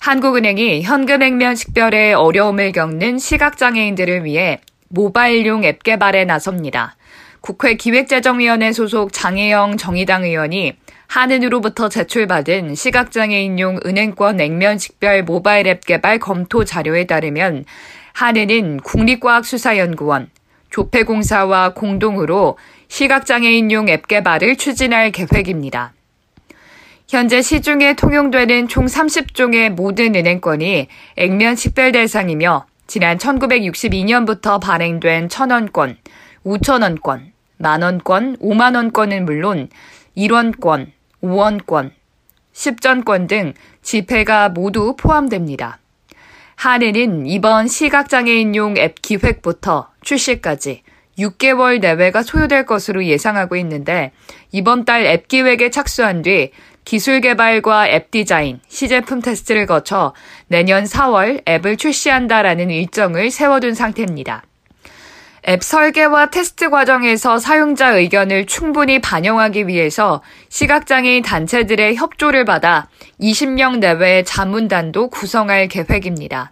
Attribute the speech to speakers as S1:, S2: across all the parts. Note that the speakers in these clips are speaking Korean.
S1: 한국은행이 현금 액면 식별에 어려움을 겪는 시각장애인들을 위해 모바일용 앱 개발에 나섭니다. 국회 기획재정위원회 소속 장혜영 정의당 의원이 한은으로부터 제출받은 시각장애인용 은행권 액면 식별 모바일 앱 개발 검토 자료에 따르면 한은은 국립과학수사연구원, 조폐공사와 공동으로 시각장애인용 앱 개발을 추진할 계획입니다. 현재 시중에 통용되는 총 30종의 모든 은행권이 액면 식별 대상이며 지난 1962년부터 발행된 1000원권, 5천원권, 만원권, 5만원권은 물론 1원권, 5원권, 10전권 등 지폐가 모두 포함됩니다. 한해는 이번 시각장애인용 앱 기획부터 출시까지 6개월 내외가 소요될 것으로 예상하고 있는데 이번 달 앱 기획에 착수한 뒤 기술 개발과 앱 디자인, 시제품 테스트를 거쳐 내년 4월 앱을 출시한다라는 일정을 세워둔 상태입니다. 앱 설계와 테스트 과정에서 사용자 의견을 충분히 반영하기 위해서 시각장애인 단체들의 협조를 받아 20명 내외의 자문단도 구성할 계획입니다.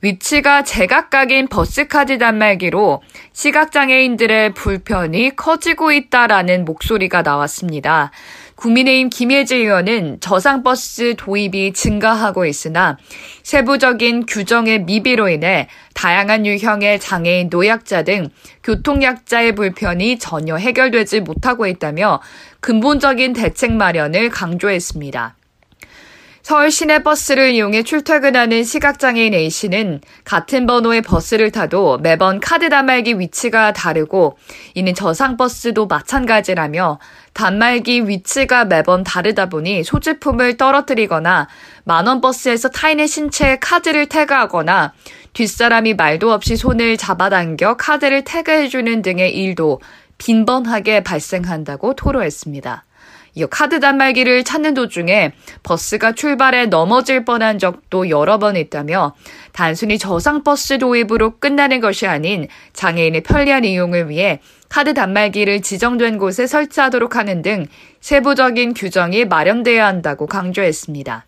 S1: 위치가 제각각인 버스카드 단말기로 시각장애인들의 불편이 커지고 있다라는 목소리가 나왔습니다. 국민의힘 김예지 의원은 저상버스 도입이 증가하고 있으나 세부적인 규정의 미비로 인해 다양한 유형의 장애인 노약자 등 교통약자의 불편이 전혀 해결되지 못하고 있다며 근본적인 대책 마련을 강조했습니다. 서울 시내 버스를 이용해 출퇴근하는 시각장애인 A씨는 같은 번호의 버스를 타도 매번 카드 단말기 위치가 다르고 이는 저상버스도 마찬가지라며 단말기 위치가 매번 다르다 보니 소지품을 떨어뜨리거나 만원 버스에서 타인의 신체에 카드를 태그하거나 뒷사람이 말도 없이 손을 잡아당겨 카드를 태그해주는 등의 일도 빈번하게 발생한다고 토로했습니다. 이 카드 단말기를 찾는 도중에 버스가 출발해 넘어질 뻔한 적도 여러 번 있다며 단순히 저상버스 도입으로 끝나는 것이 아닌 장애인의 편리한 이용을 위해 카드 단말기를 지정된 곳에 설치하도록 하는 등 세부적인 규정이 마련돼야 한다고 강조했습니다.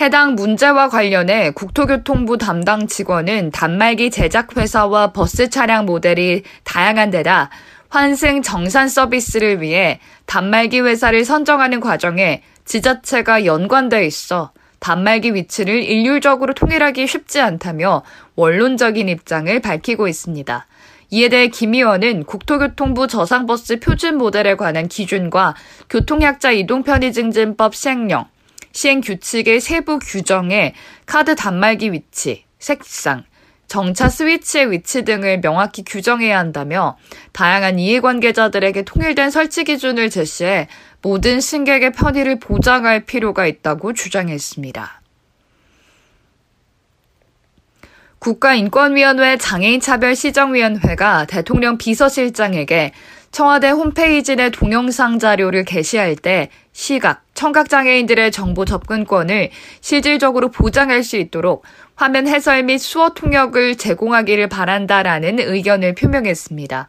S1: 해당 문제와 관련해 국토교통부 담당 직원은 단말기 제작 회사와 버스 차량 모델이 다양한 데다 환승 정산 서비스를 위해 단말기 회사를 선정하는 과정에 지자체가 연관돼 있어 단말기 위치를 일률적으로 통일하기 쉽지 않다며 원론적인 입장을 밝히고 있습니다. 이에 대해 김 의원은 국토교통부 저상버스 표준 모델에 관한 기준과 교통약자 이동편의증진법 시행령, 시행 규칙의 세부 규정에 카드 단말기 위치, 색상, 정차 스위치의 위치 등을 명확히 규정해야 한다며 다양한 이해관계자들에게 통일된 설치 기준을 제시해 모든 승객의 편의를 보장할 필요가 있다고 주장했습니다. 국가인권위원회 장애인차별시정위원회가 대통령 비서실장에게 청와대 홈페이지 내 동영상 자료를 게시할 때 시각, 청각장애인들의 정보 접근권을 실질적으로 보장할 수 있도록 화면 해설 및 수어 통역을 제공하기를 바란다라는 의견을 표명했습니다.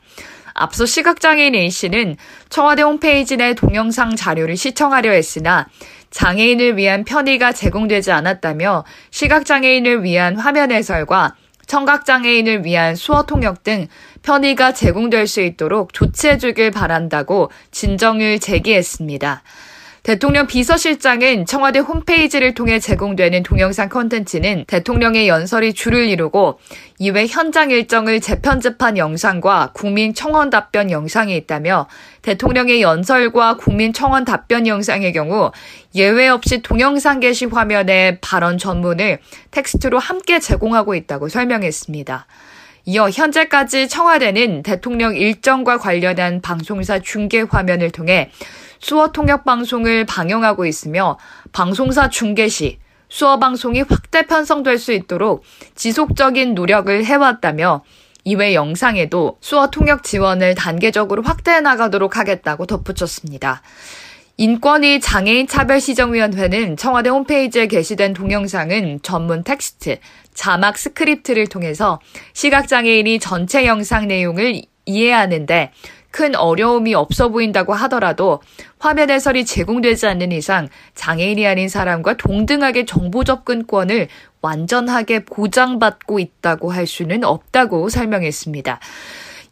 S1: 앞서 시각장애인 A씨는 청와대 홈페이지 내 동영상 자료를 시청하려 했으나 장애인을 위한 편의가 제공되지 않았다며 시각장애인을 위한 화면 해설과 청각장애인을 위한 수어 통역 등 편의가 제공될 수 있도록 조치해주길 바란다고 진정을 제기했습니다. 대통령 비서실장은 청와대 홈페이지를 통해 제공되는 동영상 콘텐츠는 대통령의 연설이 주를 이루고 이외 현장 일정을 재편집한 영상과 국민 청원 답변 영상이 있다며 대통령의 연설과 국민 청원 답변 영상의 경우 예외 없이 동영상 게시 화면에 발언 전문을 텍스트로 함께 제공하고 있다고 설명했습니다. 이어 현재까지 청와대는 대통령 일정과 관련한 방송사 중계 화면을 통해 수어 통역 방송을 방영하고 있으며 방송사 중계 시 수어 방송이 확대 편성될 수 있도록 지속적인 노력을 해왔다며 이외 영상에도 수어 통역 지원을 단계적으로 확대해 나가도록 하겠다고 덧붙였습니다. 인권위 장애인 차별시정위원회는 청와대 홈페이지에 게시된 동영상은 전문 텍스트, 자막 스크립트를 통해서 시각장애인이 전체 영상 내용을 이해하는데 큰 어려움이 없어 보인다고 하더라도 화면 해설이 제공되지 않는 이상 장애인이 아닌 사람과 동등하게 정보 접근권을 완전하게 보장받고 있다고 할 수는 없다고 설명했습니다.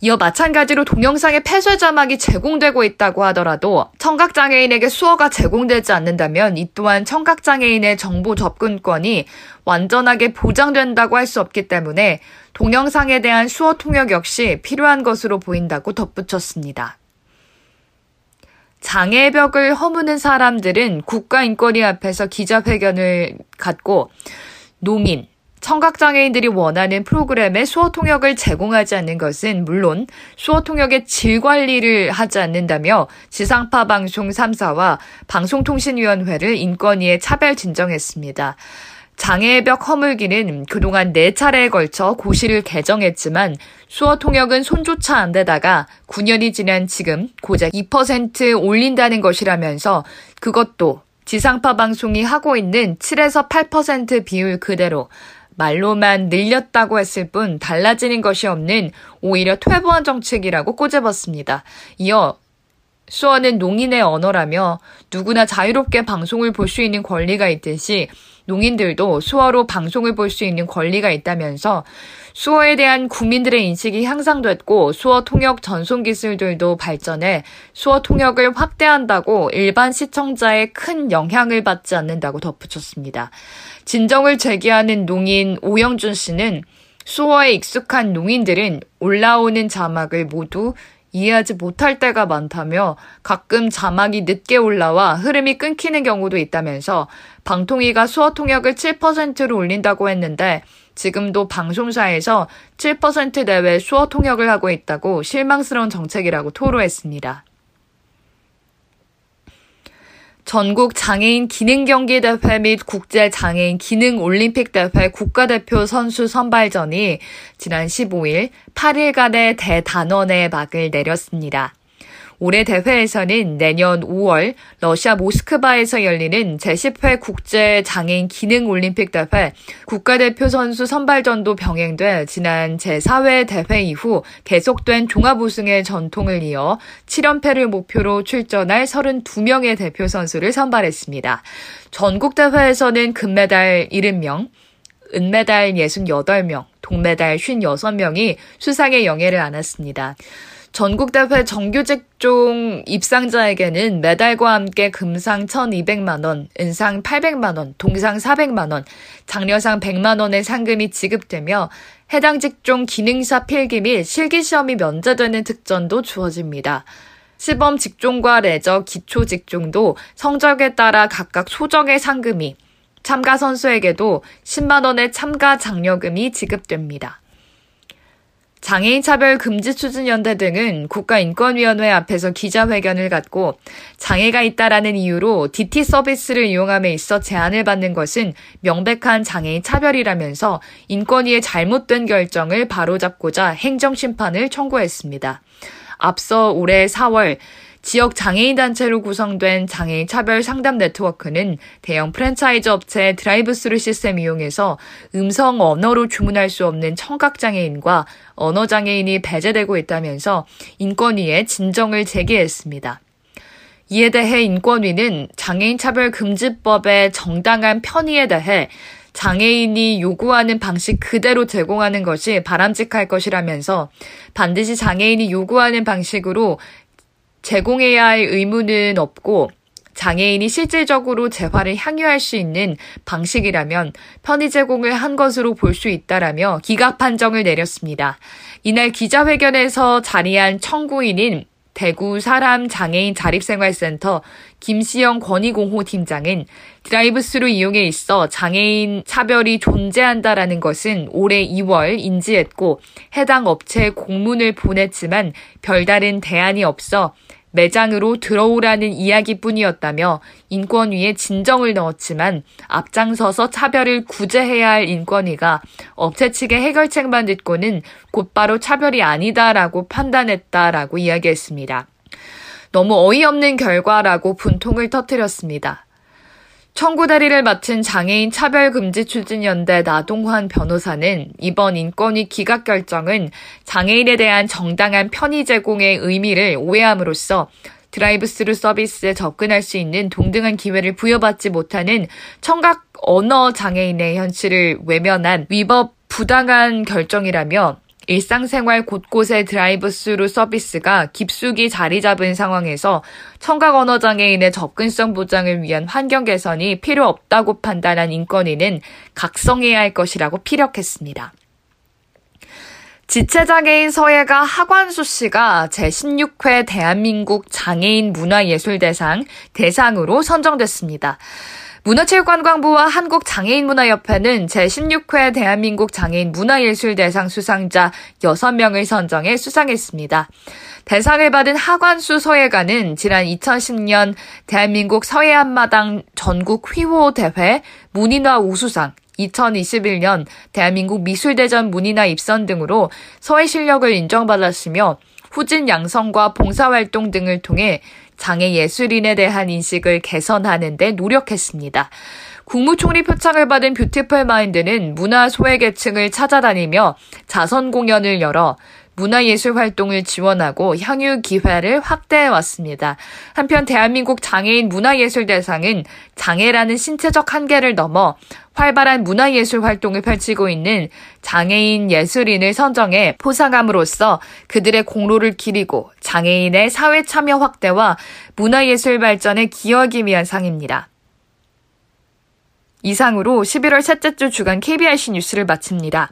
S1: 이어 마찬가지로 동영상의 폐쇄 자막이 제공되고 있다고 하더라도 청각장애인에게 수어가 제공되지 않는다면 이 또한 청각장애인의 정보 접근권이 완전하게 보장된다고 할 수 없기 때문에 동영상에 대한 수어 통역 역시 필요한 것으로 보인다고 덧붙였습니다. 장애 벽을 허무는 사람들은 국가인권위 앞에서 기자회견을 갖고 농인, 청각장애인들이 원하는 프로그램에 수어 통역을 제공하지 않는 것은 물론 수어 통역의 질 관리를 하지 않는다며 지상파 방송 3사와 방송통신위원회를 인권위에 차별 진정했습니다. 장애의 벽 허물기는 그동안 4차례에 걸쳐 고시를 개정했지만 수어 통역은 손조차 안 되다가 9년이 지난 지금 고작 2% 올린다는 것이라면서 그것도 지상파 방송이 하고 있는 7에서 8% 비율 그대로 말로만 늘렸다고 했을 뿐 달라지는 것이 없는 오히려 퇴보한 정책이라고 꼬집었습니다. 이어 수어는 농인의 언어라며 누구나 자유롭게 방송을 볼 수 있는 권리가 있듯이 농인들도 수어로 방송을 볼 수 있는 권리가 있다면서 수어에 대한 국민들의 인식이 향상됐고 수어 통역 전송 기술들도 발전해 수어 통역을 확대한다고 일반 시청자의 큰 영향을 받지 않는다고 덧붙였습니다. 진정을 제기하는 농인 오영준 씨는 수어에 익숙한 농인들은 올라오는 자막을 모두 이해하지 못할 때가 많다며 가끔 자막이 늦게 올라와 흐름이 끊기는 경우도 있다면서 방통위가 수어 통역을 7%로 올린다고 했는데 지금도 방송사에서 7% 내외 수어 통역을 하고 있다고 실망스러운 정책이라고 토로했습니다. 전국 장애인 기능 경기 대회 및 국제 장애인 기능 올림픽 대회 국가대표 선수 선발전이 지난 15일 8일간의 대단원의 막을 내렸습니다. 올해 대회에서는 내년 5월 러시아 모스크바에서 열리는 제10회 국제 장애인 기능 올림픽 대회 국가대표 선수 선발전도 병행돼 지난 제4회 대회 이후 계속된 종합 우승의 전통을 이어 7연패를 목표로 출전할 32명의 대표 선수를 선발했습니다. 전국 대회에서는 금메달 70명, 은메달 68명, 동메달 56명이 수상의 영예를 안았습니다. 전국대회 정규직종 입상자에게는 메달과 함께 금상 1,200만원, 은상 800만원, 동상 400만원, 장려상 100만원의 상금이 지급되며 해당 직종 기능사 필기 및 실기시험이 면제되는 특전도 주어집니다. 시범 직종과 레저 기초 직종도 성적에 따라 각각 소정의 상금이, 참가 선수에게도 10만원의 참가 장려금이 지급됩니다. 장애인 차별 금지 추진 연대 등은 국가인권위원회 앞에서 기자회견을 갖고 장애가 있다라는 이유로 DT 서비스를 이용함에 있어 제한을 받는 것은 명백한 장애인 차별이라면서 인권위의 잘못된 결정을 바로잡고자 행정 심판을 청구했습니다. 앞서 올해 4월 지역 장애인 단체로 구성된 장애인 차별 상담 네트워크는 대형 프랜차이즈 업체 드라이브스루 시스템 이용해서 음성 언어로 주문할 수 없는 청각 장애인과 언어 장애인이 배제되고 있다면서 인권위에 진정을 제기했습니다. 이에 대해 인권위는 장애인 차별 금지법의 정당한 편의에 대해 장애인이 요구하는 방식 그대로 제공하는 것이 바람직할 것이라면서 반드시 장애인이 요구하는 방식으로 제공해야 할 의무는 없고 장애인이 실질적으로 재활을 향유할 수 있는 방식이라면 편의 제공을 한 것으로 볼 수 있다라며 기각 판정을 내렸습니다. 이날 기자회견에서 자리한 청구인인 대구 사람 장애인 자립생활센터 김시영 권익공호 팀장은 드라이브스루 이용에 있어 장애인 차별이 존재한다라는 것은 올해 2월 인지했고 해당 업체에 공문을 보냈지만 별다른 대안이 없어 매장으로 들어오라는 이야기뿐이었다며 인권위에 진정을 넣었지만 앞장서서 차별을 구제해야 할 인권위가 업체 측의 해결책만 듣고는 곧바로 차별이 아니다라고 판단했다라고 이야기했습니다. 너무 어이없는 결과라고 분통을 터뜨렸습니다. 청구 대리를 맡은 장애인 차별금지 추진연대 나동환 변호사는 이번 인권위 기각 결정은 장애인에 대한 정당한 편의 제공의 의미를 오해함으로써 드라이브 스루 서비스에 접근할 수 있는 동등한 기회를 부여받지 못하는 청각 언어 장애인의 현실을 외면한 위법 부당한 결정이라며 일상생활 곳곳에 드라이브 스루 서비스가 깊숙이 자리 잡은 상황에서 청각 언어 장애인의 접근성 보장을 위한 환경 개선이 필요 없다고 판단한 인권위는 각성해야 할 것이라고 피력했습니다. 지체장애인 서예가 하관수 씨가 제16회 대한민국 장애인 문화예술대상 대상으로 선정됐습니다. 문화체육관광부와 한국장애인문화협회는 제16회 대한민국 장애인 문화예술대상 수상자 6명을 선정해 수상했습니다. 대상을 받은 하관수 서예가는 지난 2010년 대한민국 서예 한마당 전국 휘호 대회 문인화 우수상, 2021년 대한민국 미술대전 문인화 입선 등으로 서예 실력을 인정받았으며 후진 양성과 봉사활동 등을 통해 장애 예술인에 대한 인식을 개선하는 데 노력했습니다. 국무총리 표창을 받은 뷰티풀 마인드는 문화 소외계층을 찾아다니며 자선 공연을 열어 문화예술 활동을 지원하고 향유 기회를 확대해 왔습니다. 한편 대한민국 장애인 문화예술대상은 장애라는 신체적 한계를 넘어 활발한 문화예술 활동을 펼치고 있는 장애인 예술인을 선정해 포상함으로써 그들의 공로를 기리고 장애인의 사회 참여 확대와 문화예술 발전에 기여하기 위한 상입니다. 이상으로 11월 셋째 주 주간 KBRC 뉴스를 마칩니다.